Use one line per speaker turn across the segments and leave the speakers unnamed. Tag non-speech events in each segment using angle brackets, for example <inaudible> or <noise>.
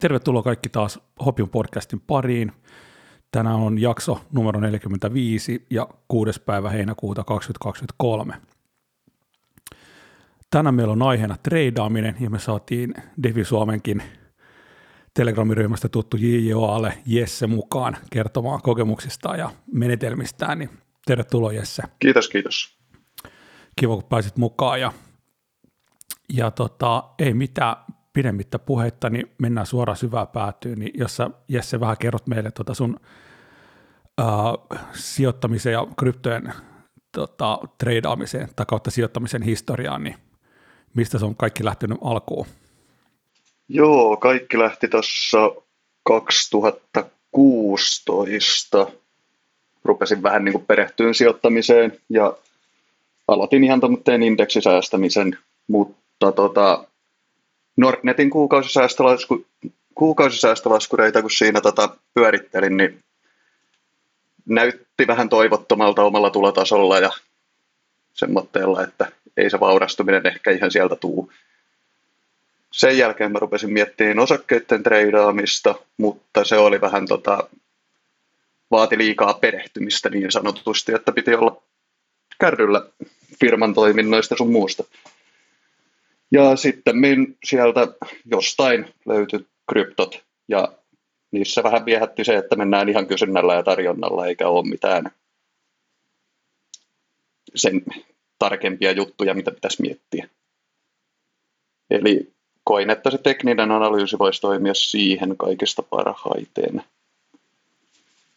Tervetuloa kaikki taas Hopion podcastin pariin. Tänään on jakso numero 45 ja 6. päivä heinäkuuta 2023. Tänään meillä on aiheena treidaaminen ja me saatiin Devi Suomenkin Telegramiryhmästä tuttu JJOAlle Jesse mukaan kertomaan kokemuksistaan ja menetelmistään. Niin tervetuloa Jesse.
Kiitos, kiitos.
Kiva kun pääsit mukaan ja, ja tota, ei mitään pidemmittä puhetta, niin mennään suoraan syvään päätyyn, niin jos sä Jesse vähän kerrot meille tota sun uh, sijoittamisen ja kryptojen tota, treidaamiseen tai kautta sijoittamisen historiaan, niin mistä se on kaikki lähtenyt alkuun?
Joo, kaikki lähti tuossa 2016. Rupesin vähän niin kuin perehtyyn sijoittamiseen ja aloitin ihan tuommoitteen indeksisäästämisen, mutta tota, Nordnetin kuukausisäästölasku, kuukausisäästölaskureita, kun siinä tota pyörittelin, niin näytti vähän toivottomalta omalla tulotasolla ja semmoitteella, että ei se vaurastuminen ehkä ihan sieltä tuu. Sen jälkeen mä rupesin miettimään osakkeiden treidaamista, mutta se oli vähän tota, vaati liikaa perehtymistä niin sanotusti, että piti olla kärryllä firman toiminnoista sun muusta. Ja sitten sieltä jostain löytyi kryptot ja niissä vähän viehätti se, että mennään ihan kysynnällä ja tarjonnalla eikä ole mitään sen tarkempia juttuja, mitä pitäisi miettiä. Eli koin, että se tekninen analyysi voisi toimia siihen kaikista parhaiten.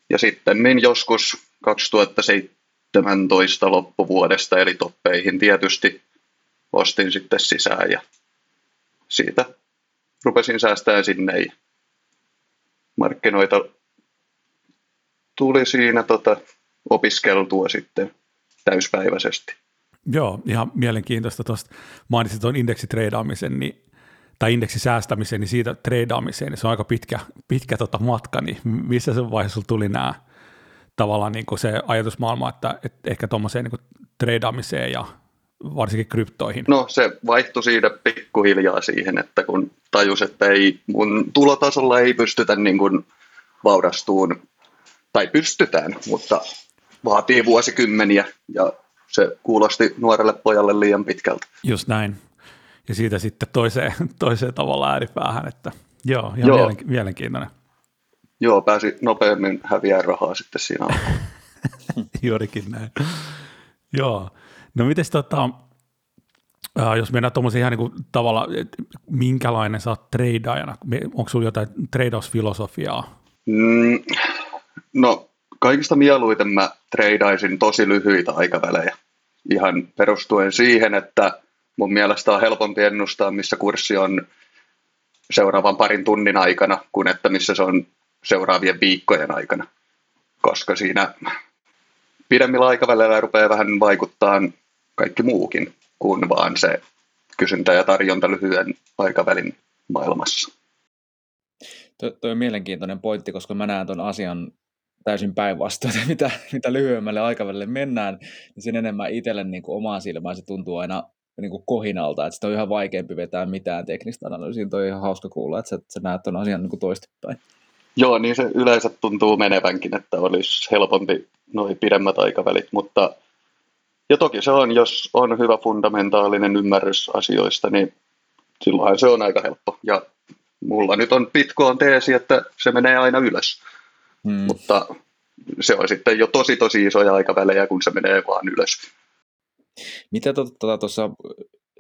Ja sitten joskus 2017 loppuvuodesta, eli toppeihin tietysti, ostin sitten sisään ja siitä rupesin säästämään sinne. Ja markkinoita tuli siinä tota, opiskeltua sitten täyspäiväisesti.
Joo, ihan mielenkiintoista tuosta. Mainitsit tuon indeksitreidaamisen, niin, tai indeksisäästämisen, niin siitä treidaamiseen, niin se on aika pitkä, pitkä tota matka, niin missä se vaiheessa tuli nämä tavallaan niin kuin se ajatusmaailma, että, että ehkä tuommoiseen niin treidaamiseen ja varsinkin kryptoihin?
No se vaihtui siitä pikkuhiljaa siihen, että kun tajus, että ei, mun tulotasolla ei pystytä niin kuin vaurastuun, tai pystytään, mutta vaatii vuosikymmeniä ja se kuulosti nuorelle pojalle liian pitkältä.
Just näin. Ja siitä sitten toiseen, <laughs> toiseen tavalla ääripäähän, että joo, ihan joo. mielenkiintoinen.
Joo, pääsi nopeammin häviää rahaa sitten siinä <laughs>
Juurikin näin. joo. No miten tota, äh, jos mennään tuommoisiin ihan niin tavalla, että minkälainen sä oot treidaajana? Onko sulla jotain treidausfilosofiaa?
Mm, no kaikista mieluiten mä treidaisin tosi lyhyitä aikavälejä. Ihan perustuen siihen, että mun mielestä on helpompi ennustaa, missä kurssi on seuraavan parin tunnin aikana, kuin että missä se on seuraavien viikkojen aikana. Koska siinä pidemmillä aikavälillä rupeaa vähän vaikuttaa kaikki muukin kuin vaan se kysyntä ja tarjonta lyhyen aikavälin maailmassa.
Tuo, tuo on mielenkiintoinen pointti, koska mä näen tuon asian täysin päinvastoin, mitä, mitä lyhyemmälle aikavälille mennään, niin sen enemmän itselle niin kuin omaan silmään se tuntuu aina niin kuin kohinalta, että sitä on ihan vaikeampi vetää mitään teknistä analyysiä. Toi on ihan hauska kuulla, että sä, sä näet tuon asian niin toistepäin.
Joo, niin se yleensä tuntuu menevänkin, että olisi helpompi noin pidemmät aikavälit, mutta ja toki se on, jos on hyvä fundamentaalinen ymmärrys asioista, niin silloinhan se on aika helppo. Ja mulla nyt on Bitcoin teesi, että se menee aina ylös. Hmm. Mutta se on sitten jo tosi tosi isoja aikavälejä, kun se menee vaan ylös.
Mitä tuota, tuossa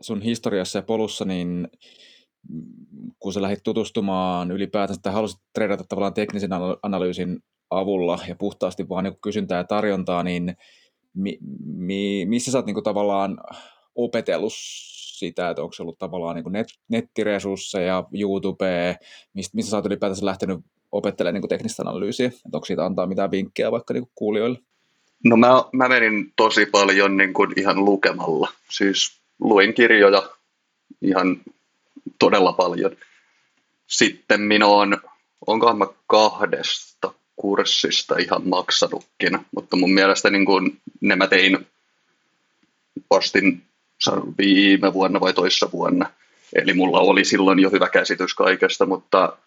sun historiassa ja polussa, niin kun sä lähdit tutustumaan ylipäätään, että halusit treidata tavallaan teknisen analyysin avulla ja puhtaasti vaan niin kysyntää ja tarjontaa, niin mi, mi, missä sä oot niin kuin tavallaan opetellut sitä, että onko se ollut tavallaan niin kuin net, nettiresursseja, YouTube, mistä, missä sä oot ylipäätänsä lähtenyt opettelemaan niin kuin teknistä analyysiä, että onko siitä antaa mitään vinkkejä vaikka niin kuin kuulijoille?
No mä, mä menin tosi paljon niin kuin ihan lukemalla, siis luin kirjoja ihan todella paljon. Sitten minä on, onkohan mä kahdesta kurssista ihan maksanutkin, mutta mun mielestä niin kun ne mä tein, ostin viime vuonna vai toissa vuonna, eli mulla oli silloin jo hyvä käsitys kaikesta, mutta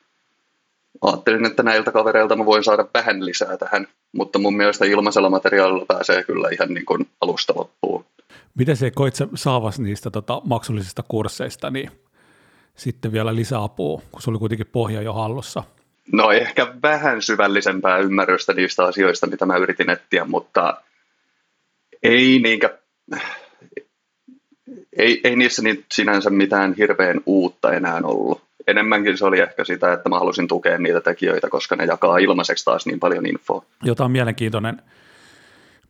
ajattelin, että näiltä kavereilta mä voin saada vähän lisää tähän, mutta mun mielestä ilmaisella materiaalilla pääsee kyllä ihan niin kuin alusta loppuun.
Miten se koit sä niistä tota, maksullisista kursseista niin sitten vielä lisäapua, kun se oli kuitenkin pohja jo hallussa?
No ehkä vähän syvällisempää ymmärrystä niistä asioista, mitä mä yritin etsiä, mutta ei niinkä, ei, ei niissä niin sinänsä mitään hirveän uutta enää ollut. Enemmänkin se oli ehkä sitä, että mä halusin tukea niitä tekijöitä, koska ne jakaa ilmaiseksi taas niin paljon infoa.
Jota on mielenkiintoinen,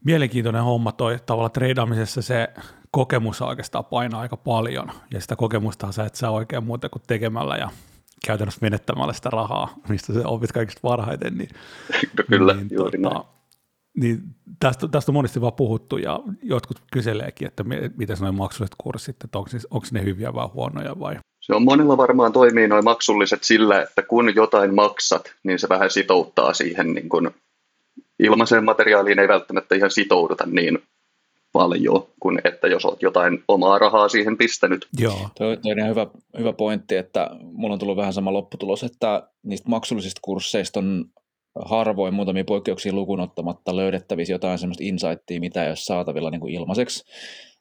mielenkiintoinen homma toi tavalla treidaamisessa se kokemus oikeastaan painaa aika paljon, ja sitä kokemusta sä et saa oikein muuta kuin tekemällä ja käytännössä menettämällä sitä rahaa, mistä sä opit kaikista parhaiten. Niin, <laughs>
kyllä, niin, juuri tota, näin.
Niin tästä, tästä on monesti vaan puhuttu ja jotkut kyseleekin, että miten noin maksulliset kurssit, että onko, onko ne hyviä vai huonoja vai?
Se on monilla varmaan toimii noin maksulliset sillä, että kun jotain maksat, niin se vähän sitouttaa siihen niin kun ilmaiseen materiaaliin ei välttämättä ihan sitouduta niin paljon, kuin että jos olet jotain omaa rahaa siihen pistänyt.
Joo. Toi, toi on hyvä, hyvä pointti, että mulla on tullut vähän sama lopputulos, että niistä maksullisista kursseista on harvoin muutamia poikkeuksia lukuun ottamatta löydettävissä jotain sellaista insightia, mitä ei ole saatavilla niin kuin ilmaiseksi.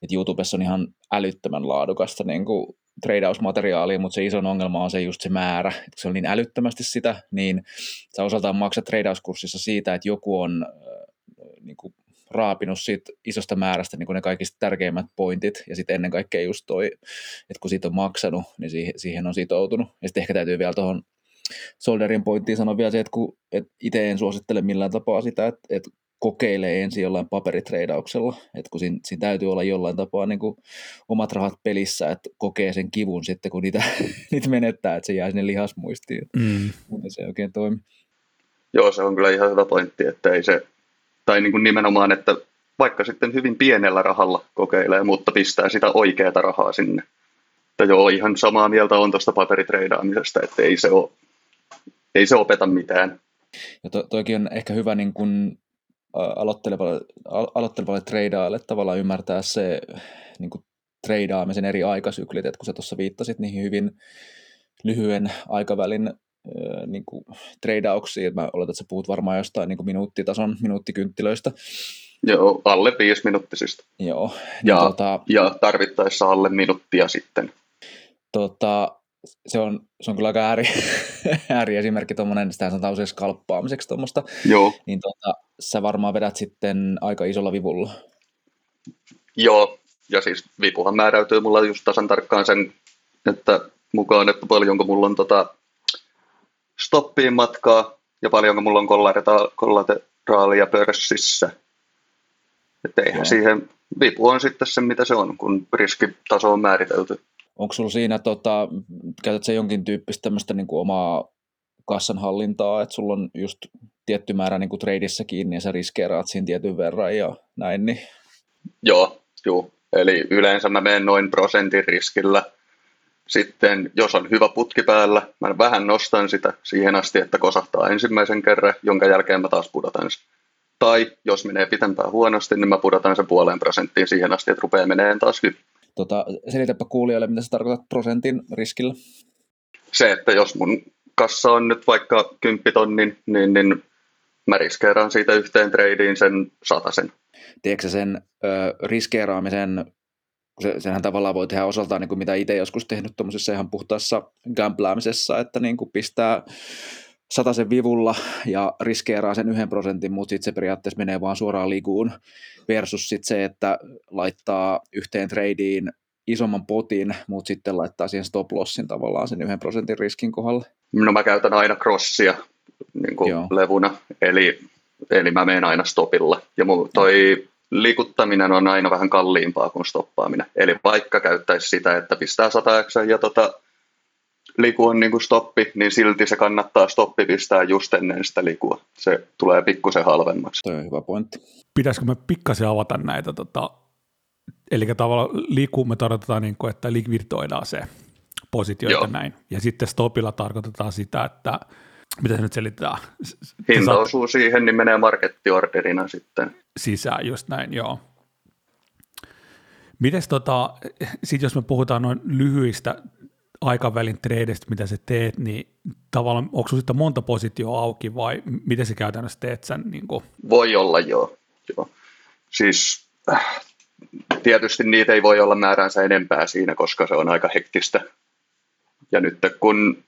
Et YouTubessa on ihan älyttömän laadukasta niin kuin treidausmateriaalia, mutta se iso ongelma on se just se määrä. Et se on niin älyttömästi sitä, niin sä osaltaan maksat treidauskurssissa siitä, että joku on äh, niin kuin raapinut siitä isosta määrästä niin kuin ne kaikista tärkeimmät pointit, ja sitten ennen kaikkea just toi, että kun siitä on maksanut, niin siihen, siihen on sitoutunut. Ja sitten ehkä täytyy vielä tuohon Solderin pointtiin sanoa vielä se, että, kun, että itse en suosittele millään tapaa sitä, että, että kokeilee ensin jollain paperitreidauksella, että kun siinä, siinä täytyy olla jollain tapaa niin kuin omat rahat pelissä, että kokee sen kivun sitten, kun niitä, <laughs> niitä menettää, että se jää sinne lihasmuistiin, mm. mutta se ei oikein toimi.
Joo, se on kyllä ihan hyvä pointti, että ei se, tai niin kuin nimenomaan, että vaikka sitten hyvin pienellä rahalla kokeilee, mutta pistää sitä oikeaa rahaa sinne. Että joo, ihan samaa mieltä on tuosta paperitreidaamisesta, että ei se ole ei se opeta mitään.
Ja to, toikin on ehkä hyvä niin kuin aloittelevalle, aloittelevalle treidaajalle tavallaan ymmärtää se niin kuin treidaamisen eri aikasyklit, että kun sä tuossa viittasit niihin hyvin lyhyen aikavälin niin kuin treidauksiin, että mä oletan, että sä puhut varmaan jostain niin kuin minuuttitason minuuttikynttilöistä.
Joo, alle viisi minuuttisista.
Joo.
Niin ja, tota, ja tarvittaessa alle minuuttia sitten.
Tota, se on, se on kyllä aika ääri, <laughs> ääriesimerkki tuommoinen, sitä sanotaan usein skalppaamiseksi tuommoista.
Joo.
Niin tota, sä varmaan vedät sitten aika isolla vivulla.
Joo, ja siis vipuhan määräytyy mulla just tasan tarkkaan sen, että mukaan, että paljonko mulla on tota stoppiin matkaa ja paljonko mulla on kollateraalia pörssissä. Että eihän siihen, vipu on sitten se mitä se on, kun riskitaso on määritelty.
Onko sulla siinä, tota, käytät se jonkin tyyppistä tämmöistä niin omaa kassanhallintaa, että sulla on just tietty määrä niin kuin tradissa kiinni ja sä riskeeraat siinä tietyn verran ja näin? Niin...
Joo, joo. Eli yleensä mä menen noin prosentin riskillä. Sitten jos on hyvä putki päällä, mä vähän nostan sitä siihen asti, että kosahtaa ensimmäisen kerran, jonka jälkeen mä taas pudotan sen. Tai jos menee pitempään huonosti, niin mä pudotan sen puoleen prosenttiin siihen asti, että rupeaa menee taas hyvin.
Tota, selitäpä kuulijoille, mitä sä tarkoitat prosentin riskillä.
Se, että jos mun kassa on nyt vaikka 10 tonnin, niin, niin mä riskeeraan siitä yhteen tradeen sen sen.
Tiedätkö sen ö, riskeeraamisen, se, senhän tavallaan voi tehdä osaltaan, niin kuin mitä itse joskus tehnyt tuommoisessa ihan puhtaassa gamblaamisessa, että niin kuin pistää sen vivulla ja riskeeraa sen yhden prosentin, mutta sitten se periaatteessa menee vaan suoraan likuun versus sit se, että laittaa yhteen tradeen isomman potin, mutta sitten laittaa siihen stop lossin tavallaan sen yhden prosentin riskin kohdalle.
No mä käytän aina crossia niin kuin levuna, eli, eli mä menen aina stopilla. Ja mun toi liikuttaminen on aina vähän kalliimpaa kuin stoppaaminen. Eli vaikka käyttäisi sitä, että pistää 100 ja tota, liku on niin kuin stoppi, niin silti se kannattaa stoppi pistää just ennen sitä likua. Se tulee pikkusen halvemmaksi.
Toi on hyvä pointti.
Pitäisikö me pikkasen avata näitä, tota, eli tavallaan liku me tarkoitetaan, niin kuin, että likvidoidaan se positioita näin. Ja sitten stopilla tarkoitetaan sitä, että mitä se nyt selittää?
Hinta osuu siihen, niin menee markettiorderina sitten.
Sisään, just näin, joo. Mites tota, sit jos me puhutaan noin lyhyistä aikavälin tradeista, mitä sä teet, niin tavallaan onko sitten monta positioa auki vai miten sä käytännössä teet sen? Niin kuin?
Voi olla joo. joo. Siis äh, tietysti niitä ei voi olla määränsä enempää siinä, koska se on aika hektistä. Ja nyt kun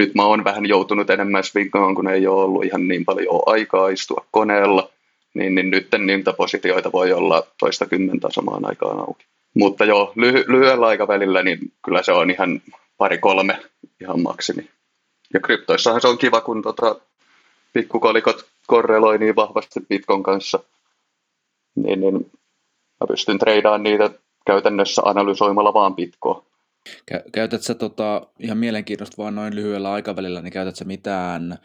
nyt mä oon vähän joutunut enemmän svinkaan, kun ei ole ollut ihan niin paljon aikaa istua koneella, niin, niin nyt niitä positioita voi olla toista kymmentä samaan aikaan auki. Mutta joo, lyhy- lyhyellä aikavälillä niin kyllä se on ihan pari-kolme ihan maksimi. Ja kryptoissahan se on kiva, kun tota, pikkukolikot korreloi niin vahvasti Bitkon kanssa, niin, niin mä pystyn treidaamaan niitä käytännössä analysoimalla vaan Bitcoa.
Käytät sä tota, ihan mielenkiintoista vaan noin lyhyellä aikavälillä, niin käytät sä mitään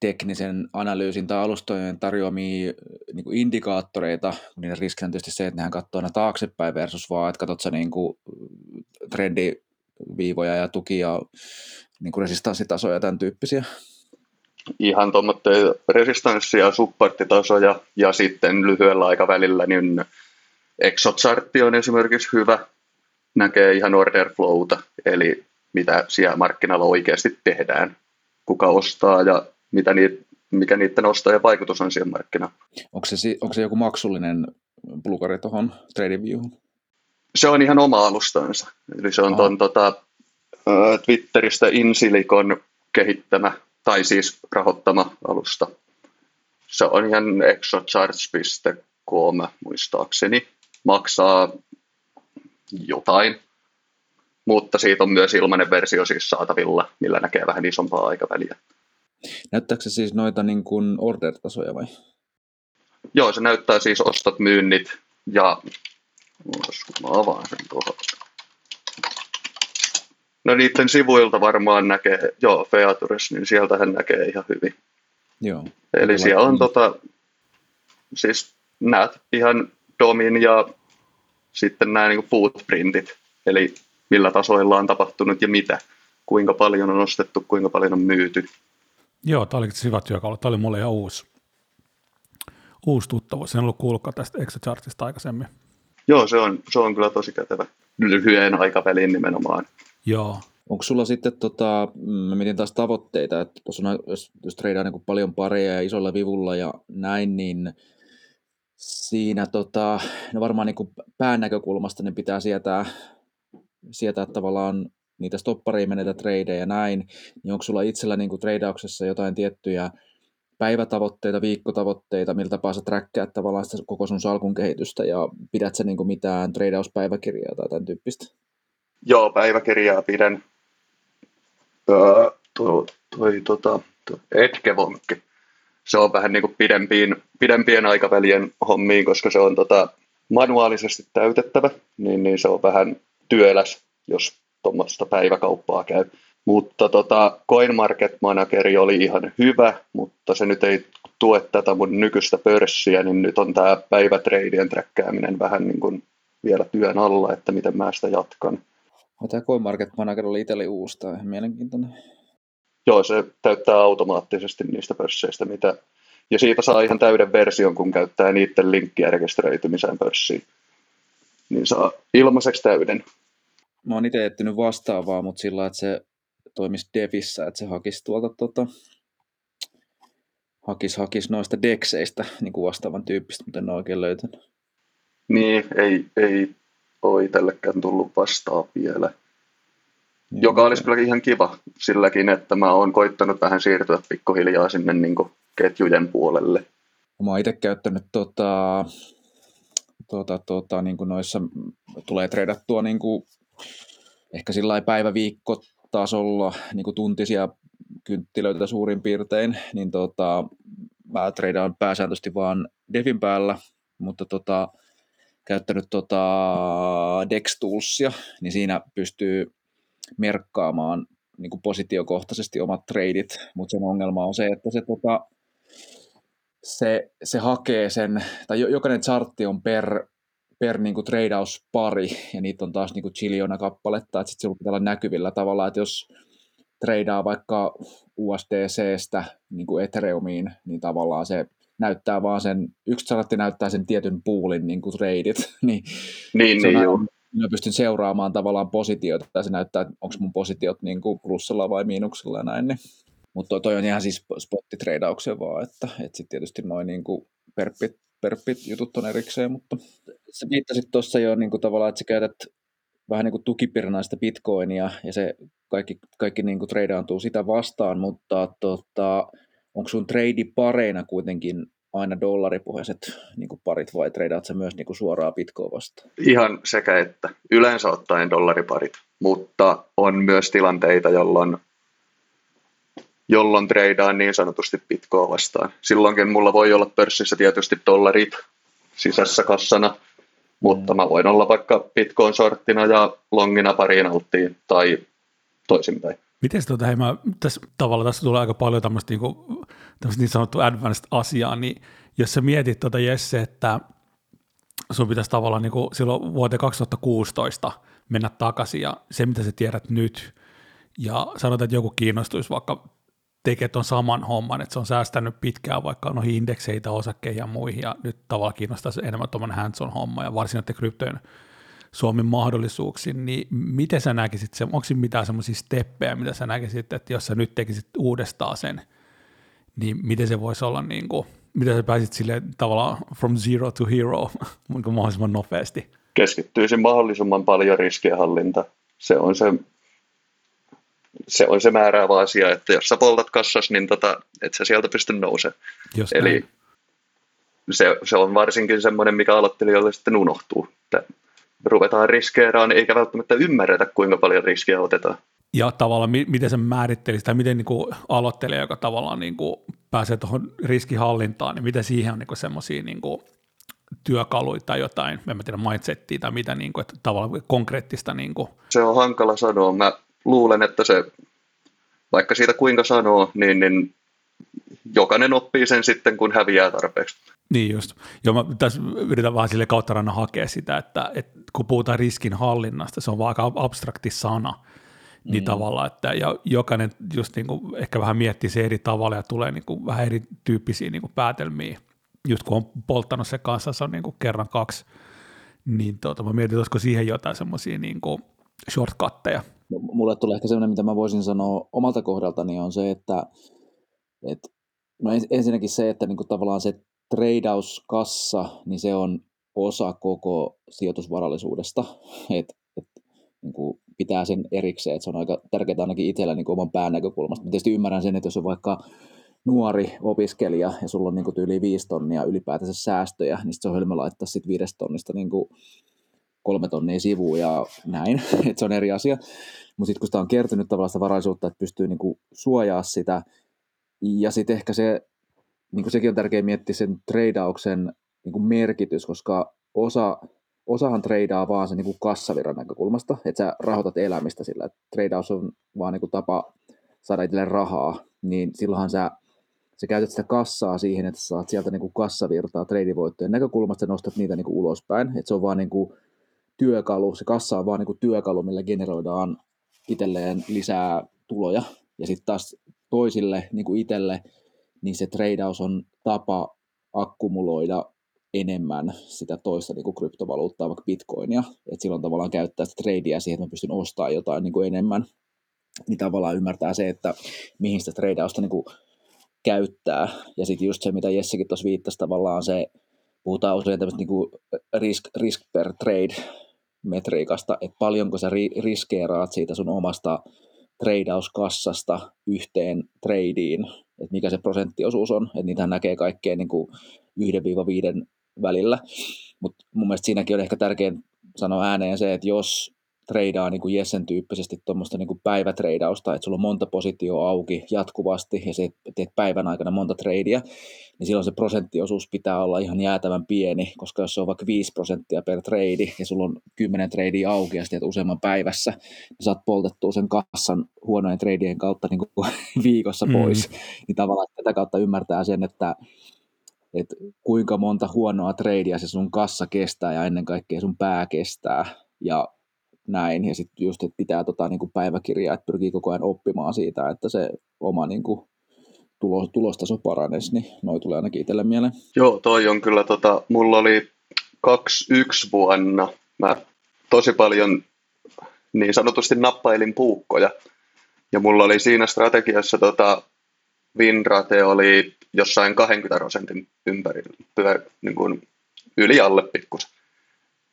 teknisen analyysin tai alustojen tarjoamia niin kuin indikaattoreita, kun niiden riskinä on tietysti se, että nehän katsoo aina taaksepäin versus vaan, että katsot sä niin kuin trendiviivoja ja tukia, niin kuin resistanssitasoja ja tämän tyyppisiä?
Ihan tuommoitteja resistanssi- ja supporttitasoja ja sitten lyhyellä aikavälillä niin Exochartti on esimerkiksi hyvä, näkee ihan order flowta, eli mitä siellä markkinalla oikeasti tehdään, kuka ostaa ja mitä niitä, mikä niiden ostajien vaikutus on siihen markkinaan.
Onko se, onko se joku maksullinen plugari tuohon TradingViewhun?
Se on ihan oma alustansa. Eli se on tuon tota, Twitteristä Insilicon kehittämä tai siis rahoittama alusta. Se on ihan exocharts.com muistaakseni. Maksaa jotain, mutta siitä on myös ilmainen versio siis saatavilla, millä näkee vähän isompaa aikaväliä.
Näyttääkö se siis noita niin kuin order-tasoja vai?
Joo, se näyttää siis ostot, myynnit ja mä avaan sen tuohon. No niiden sivuilta varmaan näkee, joo, Features, niin sieltähän näkee ihan hyvin.
Joo.
Eli siellä on tota, siis näet ihan Domin ja sitten nämä niin footprintit, eli millä tasoilla on tapahtunut ja mitä, kuinka paljon on ostettu, kuinka paljon on myyty.
Joo, tämä oli hyvä työkalu. Tämä oli mulle ihan uusi, uusi tuttavuus. En ollut kuullutkaan tästä Excel-chartista aikaisemmin.
Joo, se on, se on kyllä tosi kätevä. Lyhyen aikavälin nimenomaan.
Joo.
Onko sulla sitten, tota, mä mietin taas tavoitteita, että on, jos, jos treidaa niin paljon pareja ja isolla vivulla ja näin, niin siinä tota, no varmaan niin kuin pään näkökulmasta niin pitää sietää, sietää tavallaan niitä stoppareja menetä tradeja ja näin, niin onko sulla itsellä niin kuin treidauksessa jotain tiettyjä päivätavoitteita, viikkotavoitteita, millä tapaa sä träkkäät tavallaan sitä koko sun salkun kehitystä ja pidät sä niin kuin mitään treidauspäiväkirjaa tai tämän tyyppistä?
Joo, päiväkirjaa pidän. Öö, toi, toi, tota, toi Etkevonkki se on vähän niin kuin pidempiin, pidempien aikavälien hommiin, koska se on tota, manuaalisesti täytettävä, niin, niin se on vähän työläs, jos tuommoista päiväkauppaa käy. Mutta tota, Market Manageri oli ihan hyvä, mutta se nyt ei tue tätä mun nykyistä pörssiä, niin nyt on tämä päivätreidien träkkääminen vähän niin kuin vielä työn alla, että miten mä sitä jatkan.
Tämä Market Manager oli itselle uusi, tai mielenkiintoinen.
Joo, se täyttää automaattisesti niistä pörsseistä, mitä... Ja siitä saa ihan täyden version, kun käyttää niiden linkkiä rekisteröitymiseen pörssiin. Niin saa ilmaiseksi täyden.
Mä oon itse etsinyt vastaavaa, mutta sillä että se toimisi Devissä, että se hakisi tuolta tota, hakis, hakis noista dekseistä niin kuin vastaavan tyyppistä, mutta en ole oikein löytänyt.
Niin, ei, ei ole itsellekään tullut vastaa vielä. Joka olisi kyllä ihan kiva silläkin, että mä oon koittanut vähän siirtyä pikkuhiljaa sinne niin ketjujen puolelle.
Mä oon itse käyttänyt tota, tota, tota, niin kuin noissa, tulee treidattua niin kuin, ehkä sillä päivä-viikko tasolla niin kuin tuntisia kynttilöitä suurin piirtein, niin tota, mä treidaan pääsääntöisesti vaan Devin päällä, mutta tota, käyttänyt tota Dex Toolsia, niin siinä pystyy merkkaamaan niin kuin positiokohtaisesti omat treidit, mutta sen ongelma on se, että se, tota, se, se hakee sen, tai jokainen chartti on per, per niin kuin treidauspari, ja niitä on taas niin kuin chiliona kappaletta, että sitten se pitää olla näkyvillä tavalla, että jos treidaa vaikka USDCstä niin kuin Ethereumiin, niin tavallaan se näyttää vaan sen, yksi chartti näyttää sen tietyn puulin niin kuin treidit, <laughs> niin,
niin, niin
on, Mä pystyn seuraamaan tavallaan positioita, tai se näyttää, että onko mun positiot niin kuin plussalla vai miinuksella ja näin. Niin. Mutta toi, toi, on ihan siis spottitreidauksia vaan, että, että sitten tietysti noin niin kuin perppit, perppit jutut on erikseen, mutta sä viittasit tuossa jo niin kuin tavallaan, että sä käytät vähän niin kuin tukipirnaista bitcoinia ja se kaikki, kaikki niin kuin treidaantuu sitä vastaan, mutta tota, onko sun trade pareina kuitenkin aina dollaripohjaiset niin kuin parit vai treidaat sä myös niin kuin suoraan bitcoin vastaan?
Ihan sekä että. Yleensä ottaen dollariparit, mutta on myös tilanteita, jolloin jolloin treidaan niin sanotusti bitcoin vastaan. Silloinkin mulla voi olla pörssissä tietysti dollarit sisässä kassana, mutta mä voin olla vaikka bitcoin sorttina ja longina pariin alttiin tai toisinpäin.
Miten tota, hei, mä, tässä, tavalla tässä tulee aika paljon tämmöistä niin, kuin, tämmöistä niin sanottua advanced asiaa, niin jos sä mietit tuota Jesse, että sun pitäisi tavallaan niin kuin silloin vuoteen 2016 mennä takaisin ja se, mitä sä tiedät nyt, ja sanotaan, että joku kiinnostuisi vaikka tekee tuon saman homman, että se on säästänyt pitkään vaikka noihin indekseitä, osakkeihin ja muihin, ja nyt tavallaan kiinnostaisi enemmän tuommoinen hands-on homma, ja varsinkin kryptojen Suomen mahdollisuuksiin, niin miten sä näkisit sen, onko siinä mitään semmoisia steppejä, mitä sä näkisit, että jos sä nyt tekisit uudestaan sen, niin miten se voisi olla, niin kuin, miten sä pääsit sille tavallaan from zero to hero <laughs> niin mahdollisimman nopeasti?
Keskittyisin mahdollisimman paljon riskienhallinta. Se on se, se, on se määräävä asia, että jos sä poltat kassas, niin tota, et sä sieltä pysty nousemaan. Eli se, se, on varsinkin semmoinen, mikä aloittelijoille sitten unohtuu. Että ruvetaan riskeeraan, eikä välttämättä ymmärretä, kuinka paljon riskiä otetaan.
Ja tavallaan, miten se määrittelisi, tai miten niin kuin aloittelija, joka tavallaan niin kuin pääsee tuohon riskihallintaan, niin miten siihen on niin semmoisia niin työkaluja tai jotain, en mä tiedä, mindsettiä tai mitä, niin kuin, että tavallaan konkreettista. Niin kuin.
Se on hankala sanoa. Mä luulen, että se, vaikka siitä kuinka sanoo, niin, niin jokainen oppii sen sitten, kun häviää tarpeeksi.
Niin just. Joo, mä tässä yritän vähän sille kautta rannan hakea sitä, että, että kun puhutaan riskin hallinnasta, se on vaan aika abstrakti sana, niin mm. tavallaan, että ja jokainen just niin kuin ehkä vähän miettii se eri tavalla ja tulee niin kuin vähän erityyppisiä niin kuin päätelmiä, just kun on polttanut se kanssa, se on niin kuin kerran kaksi, niin tuota, mä mietin, olisiko siihen jotain semmoisia niin shortcutteja.
Mulle tulee ehkä semmoinen, mitä mä voisin sanoa omalta kohdaltani on se, että, että no ensinnäkin se, että niin kuin tavallaan se treidauskassa, niin se on osa koko sijoitusvarallisuudesta, <laughs> että et, niin kuin pitää sen erikseen, että se on aika tärkeää ainakin itsellä niin oman pään näkökulmasta. Mä tietysti ymmärrän sen, että jos on vaikka nuori opiskelija ja sulla on niin kuin yli viisi tonnia ylipäätänsä säästöjä, niin se on helppo laittaa sitten viidestä tonnista niin kuin kolme tonnia sivuun ja näin, <laughs> että se on eri asia. Mutta sitten kun sitä on kertynyt tavallaan sitä varallisuutta, että pystyy niin kuin suojaa sitä, ja sitten ehkä se niin kuin sekin on tärkeää miettiä sen treidauksen niin kuin merkitys, koska osa, osahan treidaa vaan sen niin kuin kassavirran näkökulmasta, että sä rahoitat elämistä sillä, että treidaus on vaan niin kuin tapa saada itselle rahaa, niin silloinhan sä, sä käytät sitä kassaa siihen, että sä saat sieltä niin kuin kassavirtaa treidivoittojen näkökulmasta ja nostat niitä niin kuin ulospäin, että se on vaan niin kuin työkalu, se kassa on vaan niin kuin työkalu, millä generoidaan itselleen lisää tuloja, ja sitten taas toisille, niin kuin itselle, niin se treidaus on tapa akkumuloida enemmän sitä toista niin kuin kryptovaluuttaa, vaikka bitcoinia, että silloin tavallaan käyttää sitä tradea siihen, että mä pystyn ostamaan jotain niin kuin enemmän, niin tavallaan ymmärtää se, että mihin sitä treidausta niin kuin käyttää, ja sitten just se, mitä Jessekin tuossa viittasi, tavallaan se, puhutaan usein tämmöistä niin risk, risk per trade metriikasta, että paljonko sä ri, riskeeraat siitä sun omasta treidauskassasta yhteen tradeen, että mikä se prosenttiosuus on, että niitä näkee kaikkeen niin kuin 1-5 välillä. Mutta mun mielestä siinäkin on ehkä tärkein sanoa ääneen se, että jos treidaa niin kuin Jessen tyyppisesti tuommoista niin päivätreidausta, että sulla on monta positioa auki jatkuvasti ja se teet päivän aikana monta treidiä, niin silloin se prosenttiosuus pitää olla ihan jäätävän pieni, koska jos se on vaikka 5 prosenttia per trade ja sulla on 10 treidiä auki ja sitten useamman päivässä, niin saat poltettua sen kassan huonojen treidien kautta niin kuin <laughs> viikossa mm. pois. Mm. Niin tavallaan tätä kautta ymmärtää sen, että että kuinka monta huonoa treidiä se sun kassa kestää ja ennen kaikkea sun pää kestää. Ja näin. Ja sitten just, että pitää tota, niin kuin päiväkirjaa, että pyrkii koko ajan oppimaan siitä, että se oma niin kuin, tulos, tulostaso paranesi, niin noi tulee ainakin itselle mieleen.
Joo, toi on kyllä, tota, mulla oli 21 vuonna, mä tosi paljon niin sanotusti nappailin puukkoja. Ja mulla oli siinä strategiassa tota, Winrate oli jossain 20 prosentin ympärillä, niin kuin yli alle pikkusen,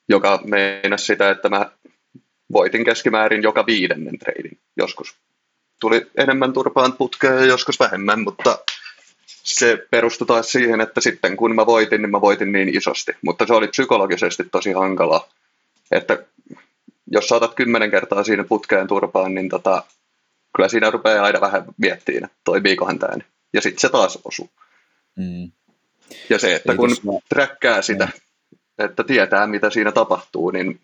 joka meinasi sitä, että mä voitin keskimäärin joka viidennen treidin joskus. Tuli enemmän turpaan putkea ja joskus vähemmän, mutta se perustui taas siihen, että sitten kun mä voitin, niin mä voitin niin isosti. Mutta se oli psykologisesti tosi hankalaa, että jos saatat kymmenen kertaa siinä putkeen turpaan, niin tota, kyllä siinä rupeaa aina vähän miettimään, että toimiikohan tämä. Ja sitten se taas osuu. Mm. Ja se, että kun mä... träkkää sitä, mm. että tietää mitä siinä tapahtuu, niin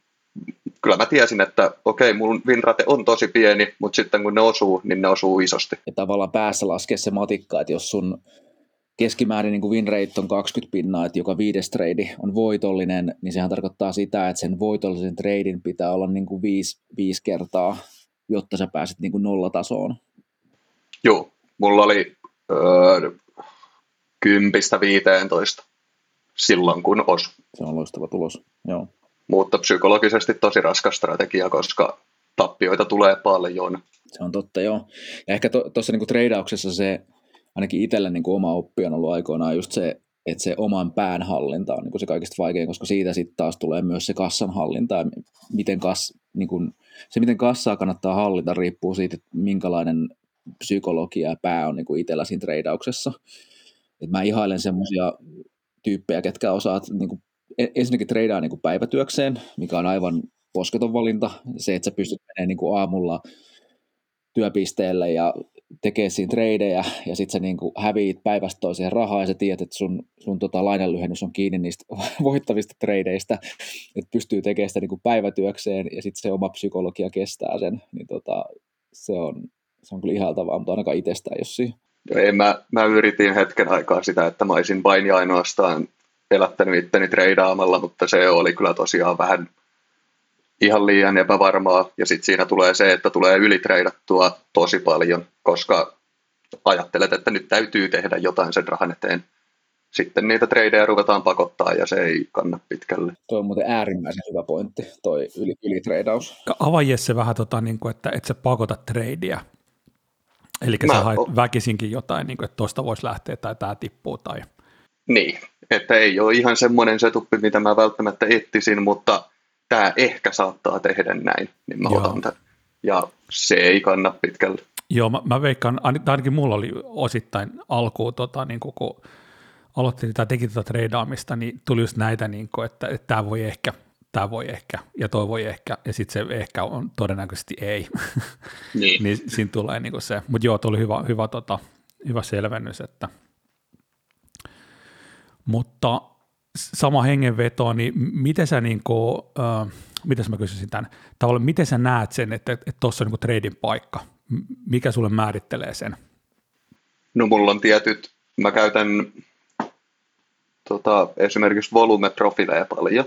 kyllä mä tiesin, että okei, mun winrate on tosi pieni, mutta sitten kun ne osuu, niin ne osuu isosti.
Ja tavallaan päässä laskee se matikka, että jos sun keskimäärin niin win rate on 20 pinnaa, että joka viides trade on voitollinen, niin sehän tarkoittaa sitä, että sen voitollisen treidin pitää olla niin kuin viisi, viisi kertaa, jotta sä pääset niin kuin nollatasoon.
Joo, mulla oli öö, kympistä 15 silloin, kun os.
Se on loistava tulos, joo.
Mutta psykologisesti tosi raskas strategia, koska tappioita tulee paljon.
Se on totta, joo. Ja ehkä tuossa to, niin treidauksessa se, ainakin itsellä niin kuin oma oppi on ollut aikoinaan just se, että se oman pään hallinta on niin kuin se kaikista vaikein, koska siitä sitten taas tulee myös se kassan hallinta ja miten kas, niin kuin, se miten kassaa kannattaa hallita riippuu siitä, että minkälainen psykologia ja pää on niin kuin itsellä siinä treidauksessa. Et mä ihailen semmoisia tyyppejä, ketkä osaat niin kuin, ensinnäkin treidaa niin kuin päivätyökseen, mikä on aivan posketon valinta. Se, että sä pystyt menemään niin kuin aamulla työpisteelle ja tekee siinä treidejä ja sitten sä niin kuin häviit päivästä toiseen rahaa ja sä tiedät, että sun, sun tota lainanlyhennys on kiinni niistä <laughs> voittavista treideistä, että pystyy tekemään sitä niin kuin päivätyökseen ja sitten se oma psykologia kestää sen, niin tota, se, on, se on kyllä ihaltavaa, mutta ainakaan itsestään jossi.
Ei, mä, mä yritin hetken aikaa sitä, että mä olisin vain ja ainoastaan elättänyt itteni treidaamalla, mutta se oli kyllä tosiaan vähän ihan liian epävarmaa. Ja sitten siinä tulee se, että tulee ylitreidattua tosi paljon, koska ajattelet, että nyt täytyy tehdä jotain sen rahan eteen. Sitten niitä tradeja ruvetaan pakottaa ja se ei kanna pitkälle.
Tuo on muuten äärimmäisen hyvä pointti, toi yli, ylitreidaus.
Avaa Jesse vähän, tota, niin kuin, että et sä pakota tradeja. Eli sä haet väkisinkin jotain, niin kuin, että tuosta voisi lähteä tai tämä tippuu. Tai...
Niin, että ei ole ihan semmoinen setuppi, mitä mä välttämättä etsisin, mutta tämä ehkä saattaa tehdä näin, niin mä Joo. otan tämän. Ja se ei kanna pitkälle.
Joo, mä, mä veikkaan, ainakin mulla oli osittain alkuun, tota, niin kun aloittelin tai teki tätä treidaamista, niin tuli just näitä, niin kuin, että, että tämä voi ehkä, tämä voi ehkä, ja toi voi ehkä, ja sitten se ehkä on todennäköisesti ei. Niin. <laughs> niin siinä tulee niin se. Mutta joo, tuli hyvä, hyvä, tota, hyvä selvennys, että mutta sama hengenveto, niin miten sä, niin kuin, äh, miten mä kysyisin tämän, tavallaan miten sä näet sen, että tuossa on niin trading paikka, mikä sulle määrittelee sen?
No mulla on tietyt, mä käytän tota, esimerkiksi volumeprofileja paljon,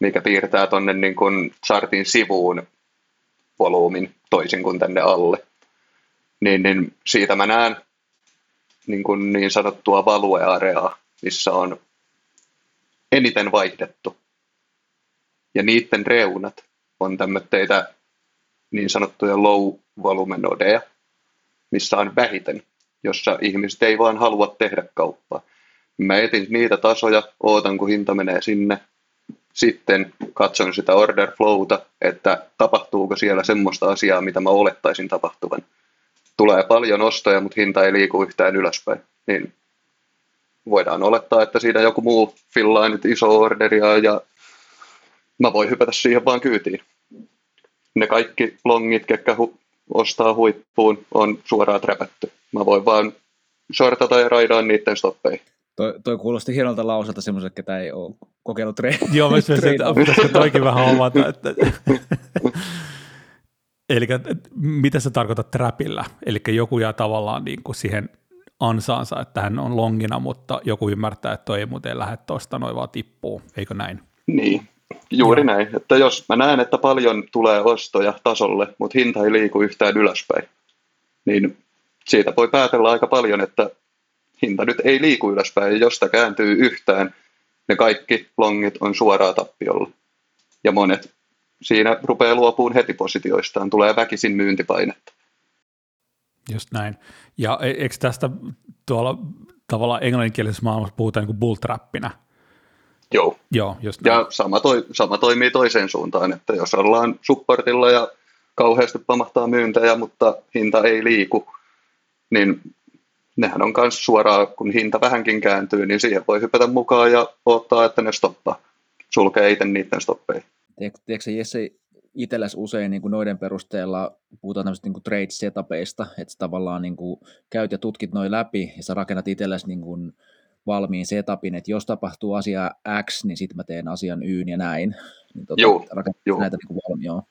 mikä piirtää tuonne niin kuin chartin sivuun volyymin toisin kuin tänne alle. Niin, niin siitä mä näen niin, kuin niin sanottua valueareaa, missä on eniten vaihdettu. Ja niiden reunat on tämmöitä niin sanottuja low volume nodeja, missä on vähiten, jossa ihmiset ei vaan halua tehdä kauppaa. Mä etin niitä tasoja, ootan kun hinta menee sinne, sitten katson sitä order flowta, että tapahtuuko siellä semmoista asiaa, mitä mä olettaisin tapahtuvan. Tulee paljon ostoja, mutta hinta ei liiku yhtään ylöspäin. Niin voidaan olettaa, että siinä joku muu fillaa nyt iso orderia ja mä voin hypätä siihen vaan kyytiin. Ne kaikki longit, ketkä hu- ostaa huippuun, on suoraan träpätty. Mä voin vaan sortata ja raidaa niiden stoppeihin.
Toi, toi kuulosti hienolta lauselta semmoiset, ketä ei ole kokeillut
tre- <laughs> Joo, mä sanoin, että pitäisikö toikin vähän omata. Että... <laughs> Eli mitä sä tarkoitat trapilla? Eli joku jää tavallaan niin kuin siihen ansaansa, että hän on longina, mutta joku ymmärtää, että toi ei muuten lähde tuosta, noin vaan tippuu, eikö näin?
Niin, juuri Joo. näin. Että jos mä näen, että paljon tulee ostoja tasolle, mutta hinta ei liiku yhtään ylöspäin, niin siitä voi päätellä aika paljon, että hinta nyt ei liiku ylöspäin, ja jos sitä kääntyy yhtään, ne kaikki longit on suoraa tappiolla. Ja monet siinä rupeaa luopuun heti positioistaan, tulee väkisin myyntipainetta.
Just näin. Ja e- eikö tästä tuolla tavallaan englanninkielisessä maailmassa puhutaan niin kuin bull trappina?
Joo.
Joo just näin.
Ja sama, toi, sama toimii toiseen suuntaan, että jos ollaan supportilla ja kauheasti pamahtaa myyntejä, mutta hinta ei liiku, niin nehän on myös suoraan, kun hinta vähänkin kääntyy, niin siihen voi hypätä mukaan ja odottaa, että ne stoppaa. Sulkee itse niiden stoppeja.
Tiedätkö Jesse, itselläs usein niin kuin noiden perusteella puhutaan tämmöistä niin trade setupeista, että tavallaan niin kuin käyt ja tutkit noin läpi ja sä rakennat itsellesi niin kuin valmiin setupin, että jos tapahtuu asia X, niin sitten mä teen asian Y ja näin. Niin
tota, joo,
joo. näitä niin kuin valmiin,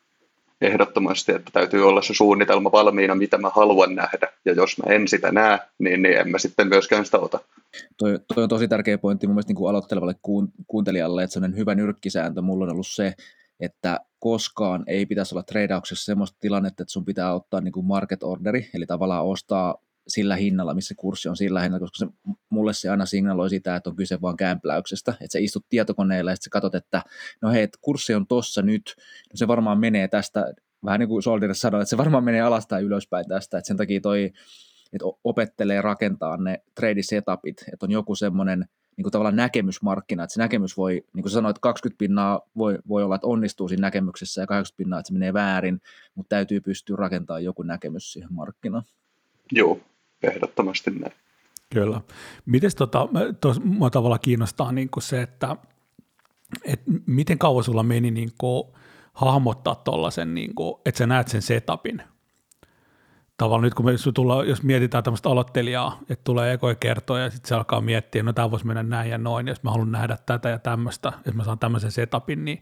ehdottomasti, että täytyy olla se suunnitelma valmiina, mitä mä haluan nähdä. Ja jos mä en sitä näe, niin, niin en mä sitten myöskään sitä ota.
Toi, toi on tosi tärkeä pointti mun mielestä niin kuin aloittelevalle kuuntelijalle, että sellainen hyvä nyrkkisääntö mulla on ollut se, että koskaan ei pitäisi olla treidauksessa sellaista tilannetta, että sun pitää ottaa niin kuin market orderi, eli tavallaan ostaa sillä hinnalla, missä kurssi on sillä hinnalla, koska se, mulle se aina signaloi sitä, että on kyse vaan kämpläyksestä, että sä istut tietokoneella ja sitten sä katsot, että no hei, että kurssi on tossa nyt, no se varmaan menee tästä, vähän niin kuin Soldier sanoi, että se varmaan menee alas tai ylöspäin tästä, että sen takia toi, että opettelee rakentaa ne trade setupit, että on joku semmoinen niin kuin tavallaan näkemysmarkkina, että se näkemys voi, niin kuin sanoit, 20 pinnaa voi, voi olla, että onnistuu siinä näkemyksessä ja 80 pinnaa, että se menee väärin, mutta täytyy pystyä rakentamaan joku näkemys siihen markkinaan.
Joo, ehdottomasti näin.
Kyllä. Miten tota, tos, mua tavallaan kiinnostaa niin kuin se, että et miten kauan sulla meni niin kuin hahmottaa tuollaisen, niin kuin, että sä näet sen setupin. Tavallaan nyt kun me, tulla, jos mietitään tämmöistä aloittelijaa, että tulee ekoja kertoja ja sitten se alkaa miettiä, no tämä voisi mennä näin ja noin, jos mä haluan nähdä tätä ja tämmöistä, jos mä saan tämmöisen setupin, niin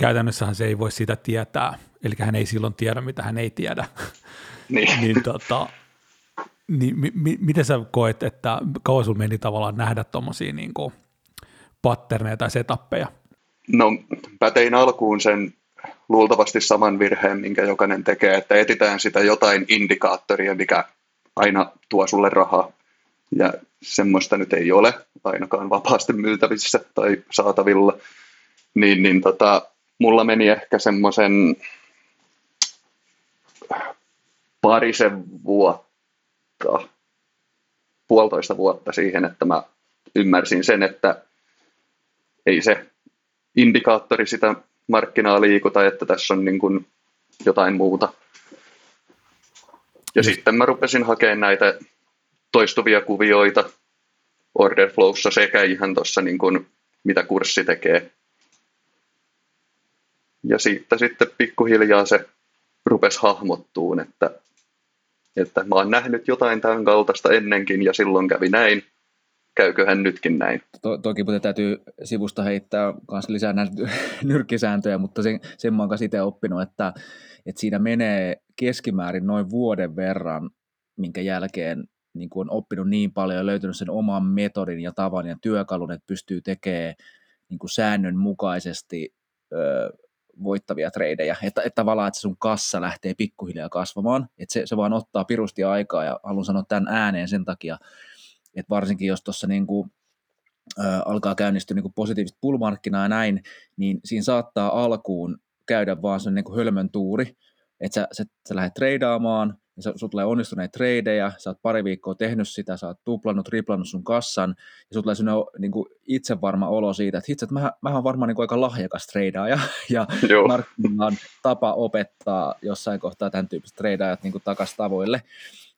käytännössähän se ei voi sitä tietää, eli hän ei silloin tiedä, mitä hän ei tiedä. <laughs>
Niin. <laughs>
niin tota, niin mi, mi, miten sä koet, että kauan sulla meni tavallaan nähdä tuommoisia niin patterneja tai setappeja?
No mä tein alkuun sen luultavasti saman virheen, minkä jokainen tekee, että etitään sitä jotain indikaattoria, mikä aina tuo sulle rahaa. Ja semmoista nyt ei ole ainakaan vapaasti myytävissä tai saatavilla. Niin, niin tota, mulla meni ehkä semmoisen parisen vuotta puolitoista vuotta siihen, että mä ymmärsin sen, että ei se indikaattori sitä markkinaa liikuta, että tässä on niin kuin jotain muuta. Ja sitten mä rupesin hakemaan näitä toistuvia kuvioita order flowssa sekä ihan tuossa niin kuin, mitä kurssi tekee. Ja siitä sitten pikkuhiljaa se rupesi hahmottuun, että että mä oon nähnyt jotain tämän kaltaista ennenkin ja silloin kävi näin, käyköhän nytkin näin.
To, toki mutta täytyy sivusta heittää myös lisää näitä <laughs> nyrkkisääntöjä, mutta sen, sen mä oon itse oppinut, että, että siinä menee keskimäärin noin vuoden verran, minkä jälkeen niin kuin on oppinut niin paljon ja löytänyt sen oman metodin ja tavan ja työkalun, että pystyy tekemään niin kuin säännönmukaisesti ö, voittavia treidejä, että, että tavallaan, että sun kassa lähtee pikkuhiljaa kasvamaan, että se, se vaan ottaa pirusti aikaa ja haluan sanoa tämän ääneen sen takia, että varsinkin jos tuossa niin kuin, ä, alkaa käynnistyä niin kuin positiivista pull-markkinaa ja näin, niin siinä saattaa alkuun käydä vaan sen niin kuin hölmön tuuri, että sä, sä, sä lähdet treidaamaan, ja sulla tulee onnistuneita tradeja, sä oot pari viikkoa tehnyt sitä, sä oot tuplannut, triplannut sun kassan, ja sulla tulee sellainen niin kuin itsevarma olo siitä, että hitse, että mä, mä oon varmaan niin kuin aika lahjakas treidaaja, <laughs> ja markkinoilla on tapa opettaa jossain kohtaa tämän tyyppiset treidaajat niin takaisin tavoille,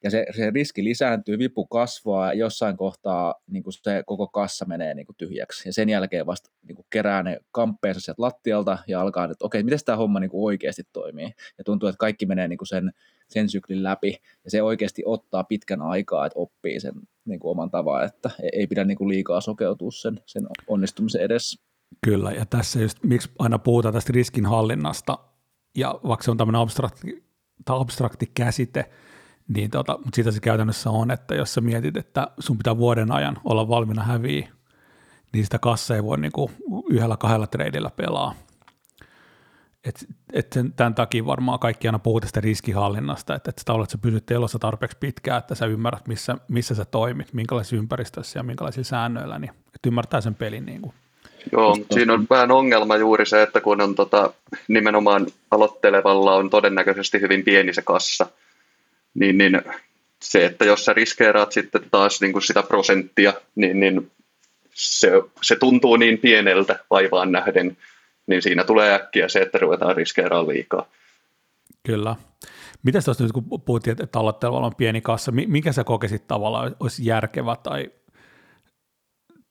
ja se, se riski lisääntyy, vipu kasvaa, ja jossain kohtaa niin kuin se koko kassa menee niin kuin tyhjäksi, ja sen jälkeen vasta niin kuin kerää ne kamppeensa sieltä lattialta, ja alkaa, että okei, miten tämä homma niin kuin oikeasti toimii, ja tuntuu, että kaikki menee niin kuin sen sen syklin läpi, ja se oikeasti ottaa pitkän aikaa, että oppii sen niin kuin oman tavan, että ei pidä niin kuin liikaa sokeutua sen, sen onnistumisen edessä.
Kyllä, ja tässä just, miksi aina puhutaan tästä riskinhallinnasta, ja vaikka se on tämmöinen abstrakti, abstrakti käsite, niin tota, mutta siitä se käytännössä on, että jos sä mietit, että sun pitää vuoden ajan olla valmiina häviä, niin sitä kassa ei voi niinku yhdellä kahdella treidillä pelaa, et, et sen, tämän takia varmaan kaikki aina puhuu tästä riskihallinnasta, että, että sitä olet, että sä pysyt elossa tarpeeksi pitkään, että sä ymmärrät, missä, missä sä toimit, minkälaisissa ympäristössä ja minkälaisilla säännöillä, niin että ymmärtää sen pelin. Niin kuin.
Joo, mutta siinä on vähän ongelma juuri se, että kun on tota, nimenomaan aloittelevalla on todennäköisesti hyvin pieni se kassa, niin, niin se, että jos sä riskeeraat sitten taas niin kuin sitä prosenttia, niin, niin se, se tuntuu niin pieneltä vaivaan nähden, niin siinä tulee äkkiä se, että ruvetaan riskeeraamaan liikaa.
Kyllä. Miten tuossa nyt, kun puhuttiin, että aloittelevalla on pieni kassa, mikä sä kokesit tavallaan olisi järkevä tai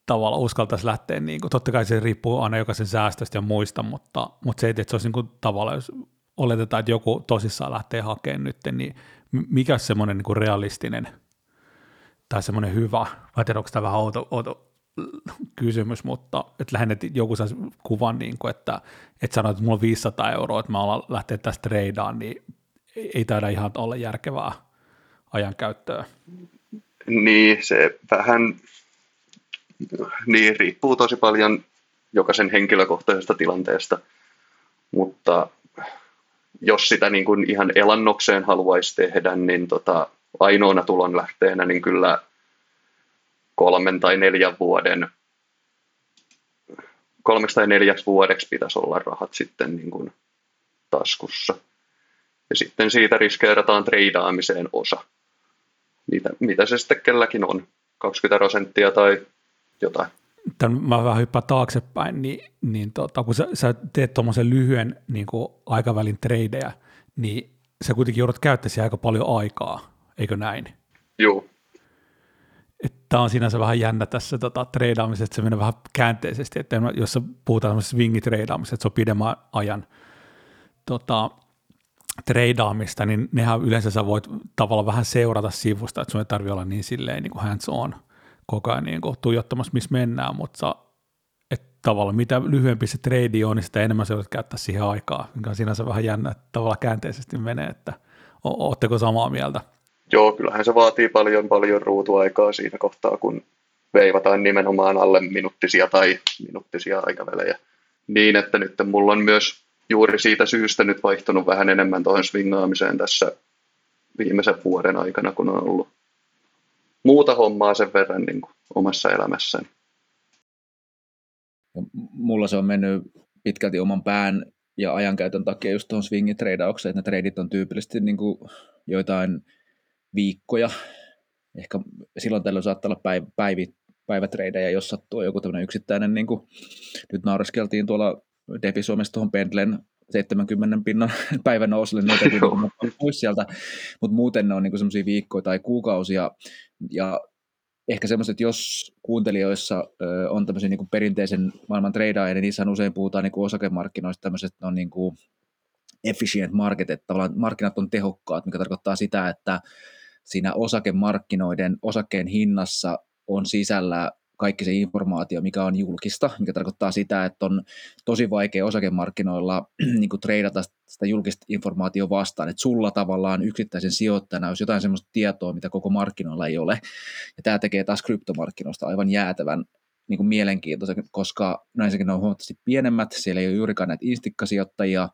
tavallaan uskaltaisi lähteä, niin kuin, totta kai se riippuu aina jokaisen säästöstä ja muista, mutta, mutta se, että se olisi niin kuin, tavallaan, jos oletetaan, että joku tosissaan lähtee hakemaan nyt, niin mikä semmoinen niin realistinen tai semmoinen hyvä, vai tiedä, onko tämä vähän outo, outo kysymys, mutta että lähinnä joku saisi kuvan, niin kuin, että, että sanoit, että mulla on 500 euroa, että mä alan lähteä tästä treidaan, niin ei taida ihan olla järkevää ajankäyttöä.
Niin, se vähän niin, riippuu tosi paljon jokaisen henkilökohtaisesta tilanteesta, mutta jos sitä niin kuin ihan elannokseen haluaisi tehdä, niin tota, ainoana tulonlähteenä niin kyllä kolmen tai neljän vuoden, kolmeksi tai neljäksi vuodeksi pitäisi olla rahat sitten niin kuin taskussa. Ja sitten siitä riskeerataan treidaamiseen osa, mitä, mitä se sitten kelläkin on, 20 prosenttia tai jotain.
Tämän mä vähän hyppään taaksepäin, niin, niin tota, kun sä, sä teet tuommoisen lyhyen niin kuin aikavälin tradeja, niin sä kuitenkin joudut käyttämään aika paljon aikaa, eikö näin?
Joo.
Tämä on sinänsä vähän jännä tässä tota, treidaamisessa, että se menee vähän käänteisesti, että jos puhutaan swingi-treidaamisesta, että se on pidemmän ajan tota, treidaamista, niin nehän yleensä sä voit tavallaan vähän seurata sivusta, että sun ei tarvitse olla niin silleen niin kuin hands on koko ajan niin tuijottamassa, missä mennään, mutta tavallaan mitä lyhyempi se trade on, niin sitä enemmän sä voit käyttää siihen aikaa, mikä on sinänsä vähän jännä, että tavallaan käänteisesti menee, että ootteko samaa mieltä?
Joo, kyllähän se vaatii paljon paljon ruutuaikaa siinä kohtaa, kun veivataan nimenomaan alle minuuttisia tai minuuttisia aikavälejä. Niin, että nyt mulla on myös juuri siitä syystä nyt vaihtunut vähän enemmän tuohon swingaamiseen tässä viimeisen vuoden aikana, kun on ollut muuta hommaa sen verran niin kuin omassa elämässäni.
Mulla se on mennyt pitkälti oman pään ja ajankäytön takia just tuohon swingin treidaukseen, että ne treidit on tyypillisesti niin kuin joitain viikkoja, ehkä silloin tällöin saattaa olla päiv- päivi, päivätreidejä, jos sattuu joku tämmöinen yksittäinen, niin kuin nyt naureskeltiin tuolla Defi Suomessa tuohon Pendlen 70 pinnan <laughs> päivän nouselle noita pois sieltä, mutta muuten ne on niin semmoisia viikkoja tai kuukausia, ja ehkä semmoiset, jos kuuntelijoissa ö, on tämmöisiä niin perinteisen maailman treidaajia, niin niissä usein puhutaan niin kuin osakemarkkinoista tämmöiset, on niin kuin efficient market, että tavallaan markkinat on tehokkaat, mikä tarkoittaa sitä, että siinä osakemarkkinoiden osakkeen hinnassa on sisällä kaikki se informaatio, mikä on julkista, mikä tarkoittaa sitä, että on tosi vaikea osakemarkkinoilla <clears throat> niin kuin treidata sitä julkista informaatiota vastaan, että sulla tavallaan yksittäisen sijoittajana olisi jotain sellaista tietoa, mitä koko markkinoilla ei ole. Ja tämä tekee taas kryptomarkkinoista aivan jäätävän niin kuin mielenkiintoisen, koska ensinnäkin ne on huomattavasti pienemmät, siellä ei ole juurikaan näitä instikkasijoittajia,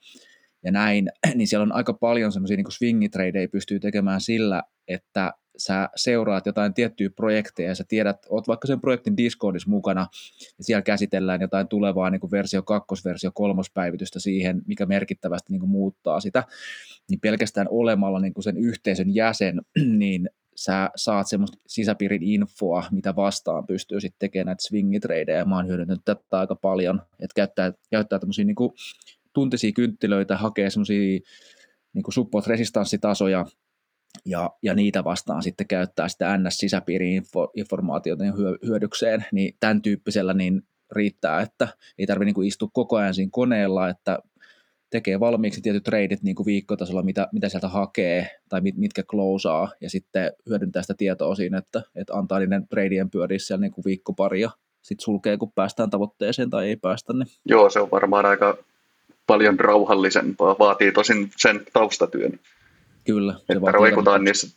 ja näin, <clears throat> niin siellä on aika paljon semmoisia niin swingitradeja pystyy tekemään sillä, että sä seuraat jotain tiettyjä projekteja ja sä tiedät, oot vaikka sen projektin Discordissa mukana ja siellä käsitellään jotain tulevaa niin kuin versio 2, versio 3 päivitystä siihen, mikä merkittävästi niin kuin muuttaa sitä, niin pelkästään olemalla niin kuin sen yhteisön jäsen, <clears throat> niin sä saat semmoista sisäpiirin infoa, mitä vastaan pystyy sitten tekemään näitä swingitradeja, ja mä oon hyödyntänyt tätä aika paljon, että käyttää, käyttää tämmöisiä niin kuin tuntisia kynttilöitä, hakee semmoisia niin support-resistanssitasoja, ja, ja niitä vastaan sitten käyttää sitä NS-sisäpiiri-informaatiota hyödykseen, niin tämän tyyppisellä niin riittää, että ei tarvitse niin istua koko ajan siinä koneella, että tekee valmiiksi tietyt treidit niin kuin viikkotasolla, mitä, mitä sieltä hakee tai mit, mitkä closeaa ja sitten hyödyntää sitä tietoa siinä, että, että antaa niiden treidien pyöriä siellä niin kuin viikko ja sitten sulkee, kun päästään tavoitteeseen tai ei päästä. Niin.
Joo, se on varmaan aika paljon rauhallisempaa, vaatii tosin sen taustatyön.
Kyllä. Se
että roikutaan niissä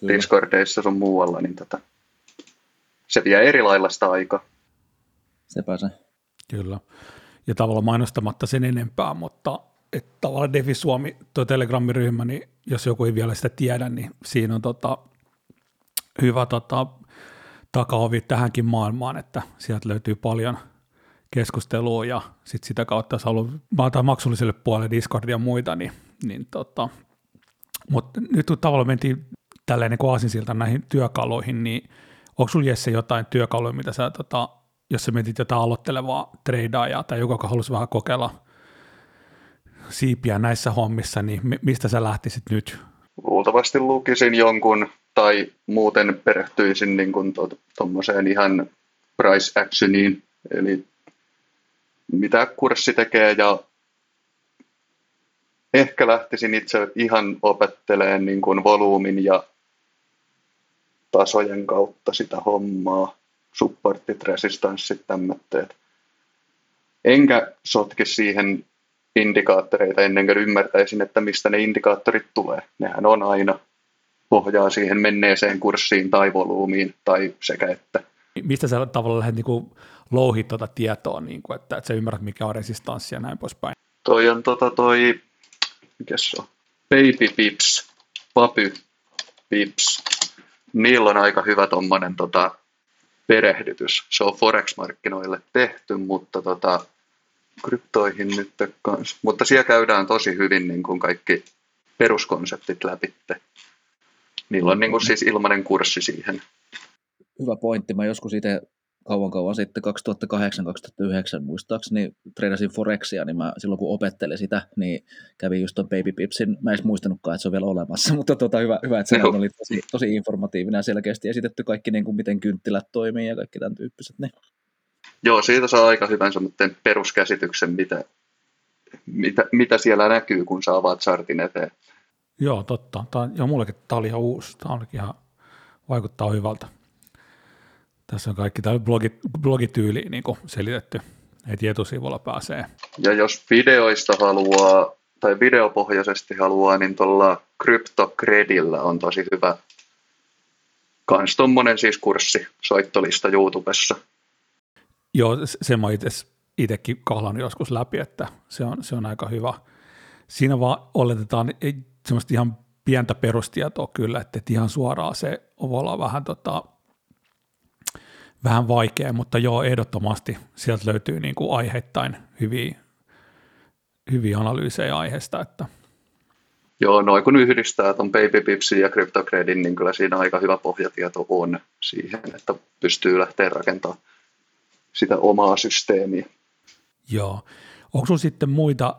Kyllä. Discordeissa sun muualla, niin tota, se vie eri lailla sitä aikaa.
Sepä se.
Kyllä. Ja tavallaan mainostamatta sen enempää, mutta että tavallaan Defi Suomi, tuo Telegram-ryhmä, niin jos joku ei vielä sitä tiedä, niin siinä on tota, hyvä tota, takaovi tähänkin maailmaan, että sieltä löytyy paljon keskustelua ja sit sitä kautta jos haluaa maksulliselle puolelle Discordia ja muita, niin, niin tota, mutta nyt kun tavallaan mentiin tälleen niin aasinsilta näihin työkaluihin, niin onko sinulla Jesse jotain työkaluja, mitä sä, tota, jos sä mietit jotain aloittelevaa tradeaajaa tai joku, joka haluaisi vähän kokeilla siipiä näissä hommissa, niin mistä sä lähtisit nyt?
Luultavasti lukisin jonkun tai muuten perehtyisin niin tuommoiseen to, ihan price actioniin, eli mitä kurssi tekee ja ehkä lähtisin itse ihan opettelemaan niin kuin volyymin ja tasojen kautta sitä hommaa, supportit, resistanssit, tämmöitteet. Enkä sotki siihen indikaattoreita ennen kuin ymmärtäisin, että mistä ne indikaattorit tulee. Nehän on aina pohjaa siihen menneeseen kurssiin tai volyymiin tai sekä että.
Mistä sä tavallaan lähdet niin louhit tuota tietoa, niin kuin, että, että sä ymmärrät mikä on resistanssi ja näin poispäin?
Toi on tota toi, mikä se on? Baby Pips, Papy Pips. Niillä on aika hyvä tommonen tota, perehdytys. Se on Forex-markkinoille tehty, mutta tota, kryptoihin nyt kanssa. Mutta siellä käydään tosi hyvin niin kuin kaikki peruskonseptit läpi. Niillä on niin kuin siis ilmainen kurssi siihen.
Hyvä pointti. Mä joskus itse kauan kauan sitten, 2008-2009 muistaakseni, treenasin Forexia, niin mä silloin kun opettelin sitä, niin kävin just ton Baby Pipsin, mä en edes muistanutkaan, että se on vielä olemassa, <laughs> mutta tota, hyvä, hyvä, että se oli tosi, tosi informatiivinen ja selkeästi esitetty kaikki, niin kuin miten kynttilät toimii ja kaikki tämän tyyppiset. Niin.
Joo, siitä saa aika hyvän peruskäsityksen, mitä, mitä, mitä siellä näkyy, kun sä avaat chartin eteen.
Joo, totta. Tämä, joo, mullekin tämä oli ihan uusi. Tämä on ihan, vaikuttaa hyvältä. Tässä on kaikki tämä blogi, blogityyli niin selitetty, että etusivulla pääsee.
Ja jos videoista haluaa, tai videopohjaisesti haluaa, niin tuolla CryptoCredillä on tosi hyvä kans tuommoinen siis kurssi, soittolista YouTubessa.
Joo, se mä itsekin kahlan joskus läpi, että se on, se on aika hyvä. Siinä vaan oletetaan ei, semmoista ihan pientä perustietoa kyllä, että ihan suoraan se voi olla vähän, tota, vähän vaikea, mutta joo, ehdottomasti sieltä löytyy niin kuin aiheittain hyviä, hyviä analyysejä aiheesta. Että.
Joo, noin kun yhdistää tuon Baby Pipsin ja CryptoCredin, niin kyllä siinä aika hyvä pohjatieto on siihen, että pystyy lähteä rakentamaan sitä omaa systeemiä.
Joo. Onko sinulla sitten muita